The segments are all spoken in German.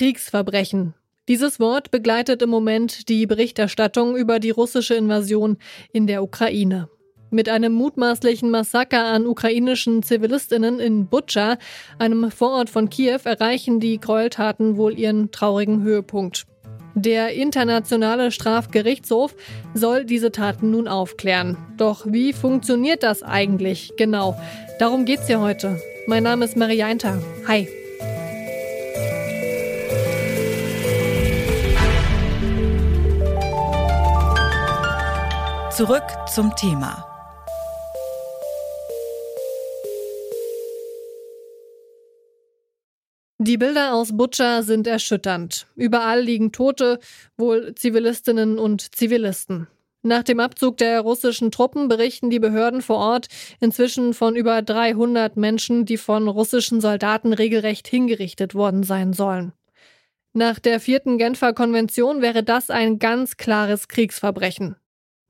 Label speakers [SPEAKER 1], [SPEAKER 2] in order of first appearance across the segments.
[SPEAKER 1] Kriegsverbrechen. Dieses Wort begleitet im Moment die Berichterstattung über die russische Invasion in der Ukraine. Mit einem mutmaßlichen Massaker an ukrainischen Zivilistinnen in Butscha, einem Vorort von Kiew, erreichen die Gräueltaten wohl ihren traurigen Höhepunkt. Der Internationale Strafgerichtshof soll diese Taten nun aufklären. Doch wie funktioniert das eigentlich genau? Darum geht's ja heute. Mein Name ist Marianta. Hi.
[SPEAKER 2] Zurück zum Thema.
[SPEAKER 1] Die Bilder aus Butscha sind erschütternd. Überall liegen Tote, wohl Zivilistinnen und Zivilisten. Nach dem Abzug der russischen Truppen berichten die Behörden vor Ort inzwischen von über 300 Menschen, die von russischen Soldaten regelrecht hingerichtet worden sein sollen. Nach der vierten Genfer Konvention wäre das ein ganz klares Kriegsverbrechen.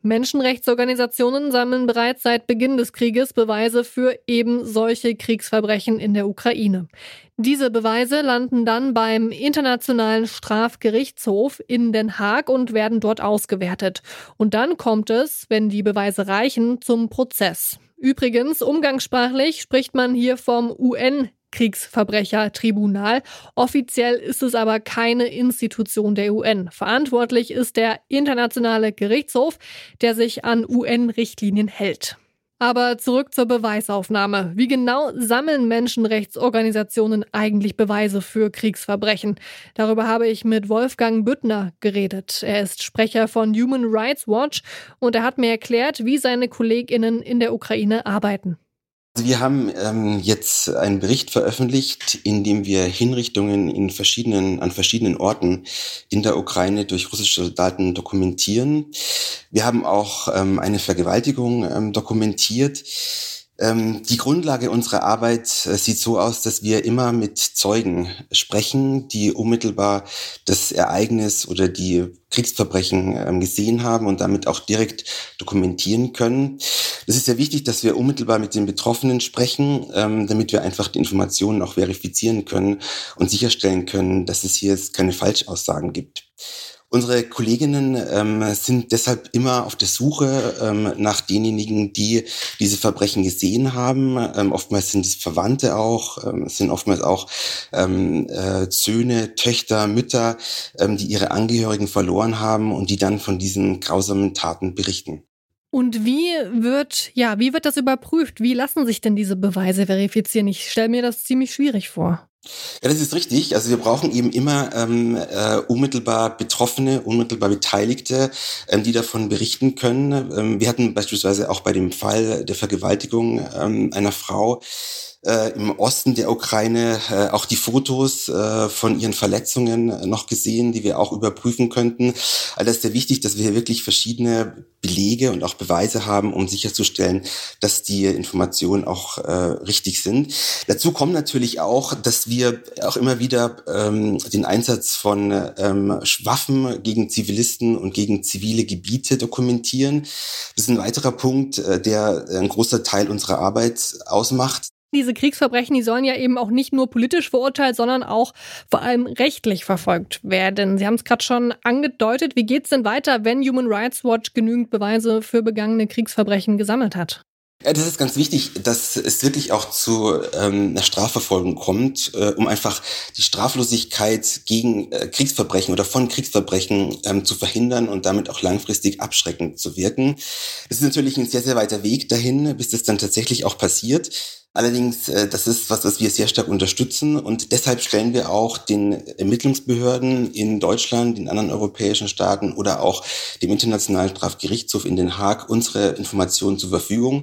[SPEAKER 1] Menschenrechtsorganisationen sammeln bereits seit Beginn des Krieges Beweise für eben solche Kriegsverbrechen in der Ukraine. Diese Beweise landen dann beim Internationalen Strafgerichtshof in Den Haag und werden dort ausgewertet. Und dann kommt es, wenn die Beweise reichen, zum Prozess. Übrigens, umgangssprachlich spricht man hier vom UN Kriegsverbrechertribunal. Offiziell ist es aber keine Institution der UN. Verantwortlich ist der Internationale Gerichtshof, der sich an UN-Richtlinien hält. Aber zurück zur Beweisaufnahme. Wie genau sammeln Menschenrechtsorganisationen eigentlich Beweise für Kriegsverbrechen? Darüber habe ich mit Wolfgang Büttner geredet. Er ist Sprecher von Human Rights Watch und er hat mir erklärt, wie seine Kolleginnen in der Ukraine arbeiten.
[SPEAKER 3] Also wir haben ähm, jetzt einen Bericht veröffentlicht, in dem wir Hinrichtungen in verschiedenen, an verschiedenen Orten in der Ukraine durch russische Soldaten dokumentieren. Wir haben auch ähm, eine Vergewaltigung ähm, dokumentiert. Ähm, die Grundlage unserer Arbeit äh, sieht so aus, dass wir immer mit Zeugen sprechen, die unmittelbar das Ereignis oder die Kriegsverbrechen ähm, gesehen haben und damit auch direkt dokumentieren können. Es ist sehr wichtig, dass wir unmittelbar mit den Betroffenen sprechen, ähm, damit wir einfach die Informationen auch verifizieren können und sicherstellen können, dass es hier keine Falschaussagen gibt. Unsere Kolleginnen ähm, sind deshalb immer auf der Suche ähm, nach denjenigen, die diese Verbrechen gesehen haben. Ähm, oftmals sind es Verwandte auch, ähm, sind oftmals auch ähm, äh, Söhne, Töchter, Mütter, ähm, die ihre Angehörigen verloren haben und die dann von diesen grausamen Taten berichten.
[SPEAKER 1] Und wie wird, ja, wie wird das überprüft? Wie lassen sich denn diese Beweise verifizieren? Ich stelle mir das ziemlich schwierig vor.
[SPEAKER 3] Ja, das ist richtig. Also wir brauchen eben immer ähm, äh, unmittelbar Betroffene, unmittelbar Beteiligte, ähm, die davon berichten können. Ähm, wir hatten beispielsweise auch bei dem Fall der Vergewaltigung ähm, einer Frau äh, im Osten der Ukraine äh, auch die Fotos äh, von ihren Verletzungen noch gesehen, die wir auch überprüfen könnten. Also ist sehr wichtig, dass wir hier wirklich verschiedene Belege und auch Beweise haben, um sicherzustellen, dass die Informationen auch äh, richtig sind. Dazu kommt natürlich auch, dass wir auch immer wieder ähm, den Einsatz von ähm, Waffen gegen Zivilisten und gegen zivile Gebiete dokumentieren. Das ist ein weiterer Punkt, äh, der ein großer Teil unserer Arbeit ausmacht.
[SPEAKER 1] Diese Kriegsverbrechen, die sollen ja eben auch nicht nur politisch verurteilt, sondern auch vor allem rechtlich verfolgt werden. Sie haben es gerade schon angedeutet. Wie geht es denn weiter, wenn Human Rights Watch genügend Beweise für begangene Kriegsverbrechen gesammelt hat?
[SPEAKER 3] Ja, das ist ganz wichtig, dass es wirklich auch zu ähm, einer Strafverfolgung kommt, äh, um einfach die Straflosigkeit gegen äh, Kriegsverbrechen oder von Kriegsverbrechen ähm, zu verhindern und damit auch langfristig abschreckend zu wirken. Es ist natürlich ein sehr, sehr weiter Weg dahin, bis das dann tatsächlich auch passiert. Allerdings, äh, das ist was, was wir sehr stark unterstützen und deshalb stellen wir auch den Ermittlungsbehörden in Deutschland, in anderen europäischen Staaten oder auch dem Internationalen Strafgerichtshof in Den Haag unsere Informationen zur Verfügung.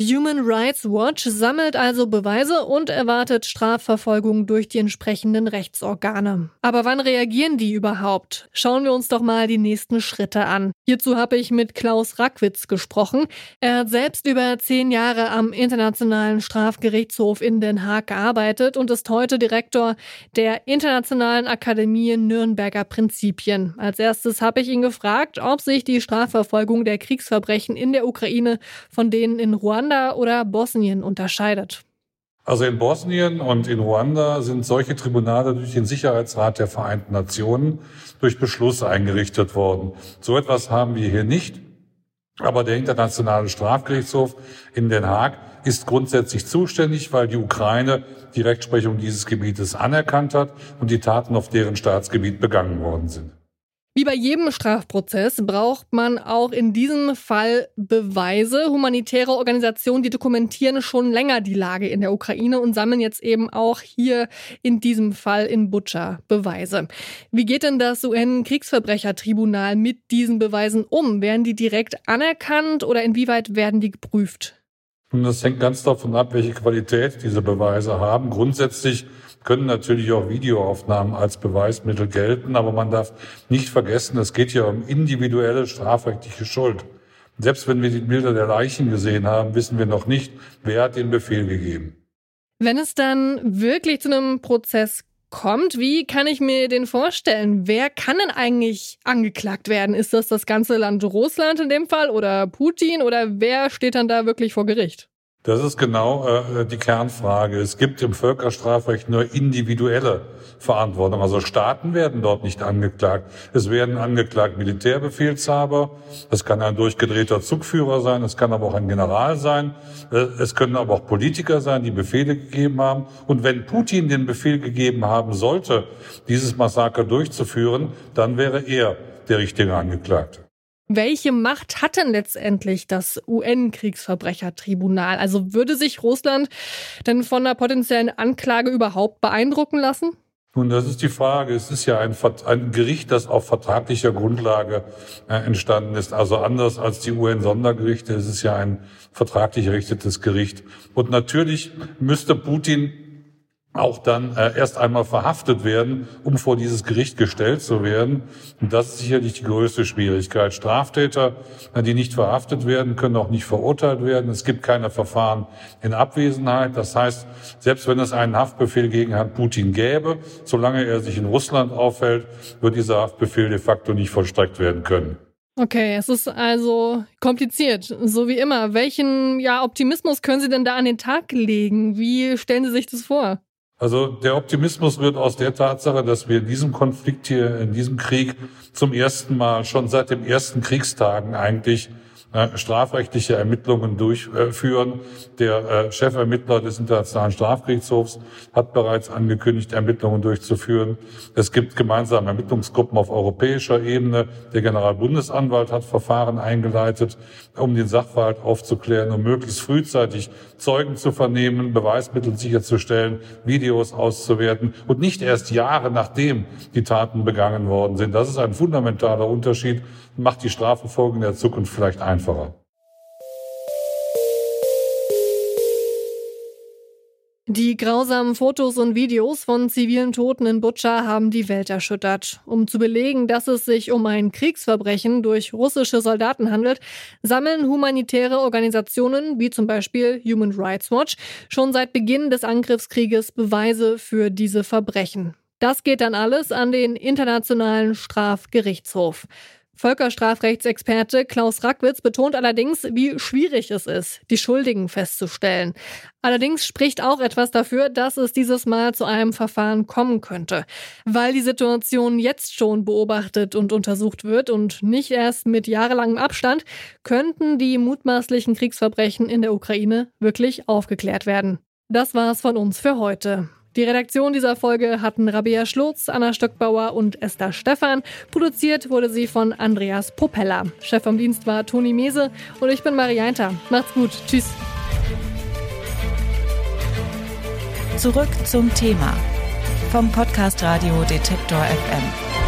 [SPEAKER 1] Human Rights Watch sammelt also Beweise und erwartet Strafverfolgung durch die entsprechenden Rechtsorgane. Aber wann reagieren die überhaupt? Schauen wir uns doch mal die nächsten Schritte an. Hierzu habe ich mit Klaus Rackwitz gesprochen. Er hat selbst über zehn Jahre am Internationalen Strafgerichtshof in Den Haag gearbeitet und ist heute Direktor der Internationalen Akademie Nürnberger Prinzipien. Als erstes habe ich ihn gefragt, ob sich die Strafverfolgung der Kriegsverbrechen in der Ukraine von denen in Ruanda Ruanda oder Bosnien unterscheidet.
[SPEAKER 2] Also in Bosnien und in Ruanda sind solche Tribunale durch den Sicherheitsrat der Vereinten Nationen durch Beschluss eingerichtet worden. So etwas haben wir hier nicht. Aber der Internationale Strafgerichtshof in Den Haag ist grundsätzlich zuständig, weil die Ukraine die Rechtsprechung dieses Gebietes anerkannt hat und die Taten auf deren Staatsgebiet begangen worden sind.
[SPEAKER 1] Wie bei jedem Strafprozess braucht man auch in diesem Fall Beweise. Humanitäre Organisationen, die dokumentieren schon länger die Lage in der Ukraine und sammeln jetzt eben auch hier in diesem Fall in Butscha Beweise. Wie geht denn das UN-Kriegsverbrechertribunal mit diesen Beweisen um? Werden die direkt anerkannt oder inwieweit werden die geprüft?
[SPEAKER 2] Und das hängt ganz davon ab, welche Qualität diese Beweise haben. Grundsätzlich können natürlich auch Videoaufnahmen als Beweismittel gelten, aber man darf nicht vergessen, es geht ja um individuelle strafrechtliche Schuld. Selbst wenn wir die Bilder der Leichen gesehen haben, wissen wir noch nicht, wer hat den Befehl gegeben.
[SPEAKER 1] Wenn es dann wirklich zu einem Prozess kommt, wie kann ich mir den vorstellen? Wer kann denn eigentlich angeklagt werden? Ist das das ganze Land Russland in dem Fall oder Putin oder wer steht dann da wirklich vor Gericht?
[SPEAKER 2] Das ist genau äh, die Kernfrage. Es gibt im Völkerstrafrecht nur individuelle Verantwortung. Also Staaten werden dort nicht angeklagt. Es werden angeklagt Militärbefehlshaber. Es kann ein durchgedrehter Zugführer sein. Es kann aber auch ein General sein. Äh, es können aber auch Politiker sein, die Befehle gegeben haben. Und wenn Putin den Befehl gegeben haben sollte, dieses Massaker durchzuführen, dann wäre er der richtige Angeklagte.
[SPEAKER 1] Welche Macht hat denn letztendlich das UN-Kriegsverbrechertribunal? Also würde sich Russland denn von einer potenziellen Anklage überhaupt beeindrucken lassen?
[SPEAKER 2] Nun, das ist die Frage. Es ist ja ein, ein Gericht, das auf vertraglicher Grundlage äh, entstanden ist. Also anders als die UN-Sondergerichte. Es ist ja ein vertraglich errichtetes Gericht. Und natürlich müsste Putin auch dann äh, erst einmal verhaftet werden, um vor dieses Gericht gestellt zu werden. Und das ist sicherlich die größte Schwierigkeit. Straftäter, die nicht verhaftet werden, können auch nicht verurteilt werden. Es gibt keine Verfahren in Abwesenheit. Das heißt, selbst wenn es einen Haftbefehl gegen Herrn Putin gäbe, solange er sich in Russland aufhält, wird dieser Haftbefehl de facto nicht vollstreckt werden können.
[SPEAKER 1] Okay, es ist also kompliziert, so wie immer. Welchen ja, Optimismus können Sie denn da an den Tag legen? Wie stellen Sie sich das vor?
[SPEAKER 2] Also der Optimismus wird aus der Tatsache, dass wir in diesem Konflikt hier, in diesem Krieg zum ersten Mal schon seit den ersten Kriegstagen eigentlich strafrechtliche Ermittlungen durchführen. Der äh, Chefermittler des Internationalen Strafgerichtshofs hat bereits angekündigt, Ermittlungen durchzuführen. Es gibt gemeinsame Ermittlungsgruppen auf europäischer Ebene. Der Generalbundesanwalt hat Verfahren eingeleitet, um den Sachverhalt aufzuklären, um möglichst frühzeitig Zeugen zu vernehmen, Beweismittel sicherzustellen, Videos auszuwerten und nicht erst Jahre nachdem die Taten begangen worden sind. Das ist ein fundamentaler Unterschied, macht die Strafverfolgung in der Zukunft vielleicht einfacher.
[SPEAKER 1] Die grausamen Fotos und Videos von zivilen Toten in Butscha haben die Welt erschüttert. Um zu belegen, dass es sich um ein Kriegsverbrechen durch russische Soldaten handelt, sammeln humanitäre Organisationen wie zum Beispiel Human Rights Watch schon seit Beginn des Angriffskrieges Beweise für diese Verbrechen. Das geht dann alles an den Internationalen Strafgerichtshof. Völkerstrafrechtsexperte Klaus Rackwitz betont allerdings, wie schwierig es ist, die Schuldigen festzustellen. Allerdings spricht auch etwas dafür, dass es dieses Mal zu einem Verfahren kommen könnte, weil die Situation jetzt schon beobachtet und untersucht wird und nicht erst mit jahrelangem Abstand, könnten die mutmaßlichen Kriegsverbrechen in der Ukraine wirklich aufgeklärt werden. Das war's von uns für heute. Die Redaktion dieser Folge hatten Rabea Schlotz, Anna Stöckbauer und Esther Stephan. Produziert wurde sie von Andreas Popella. Chef vom Dienst war Toni Mese und ich bin Marianta. Macht's gut. Tschüss.
[SPEAKER 4] Zurück zum Thema vom Podcast Radio Detektor FM.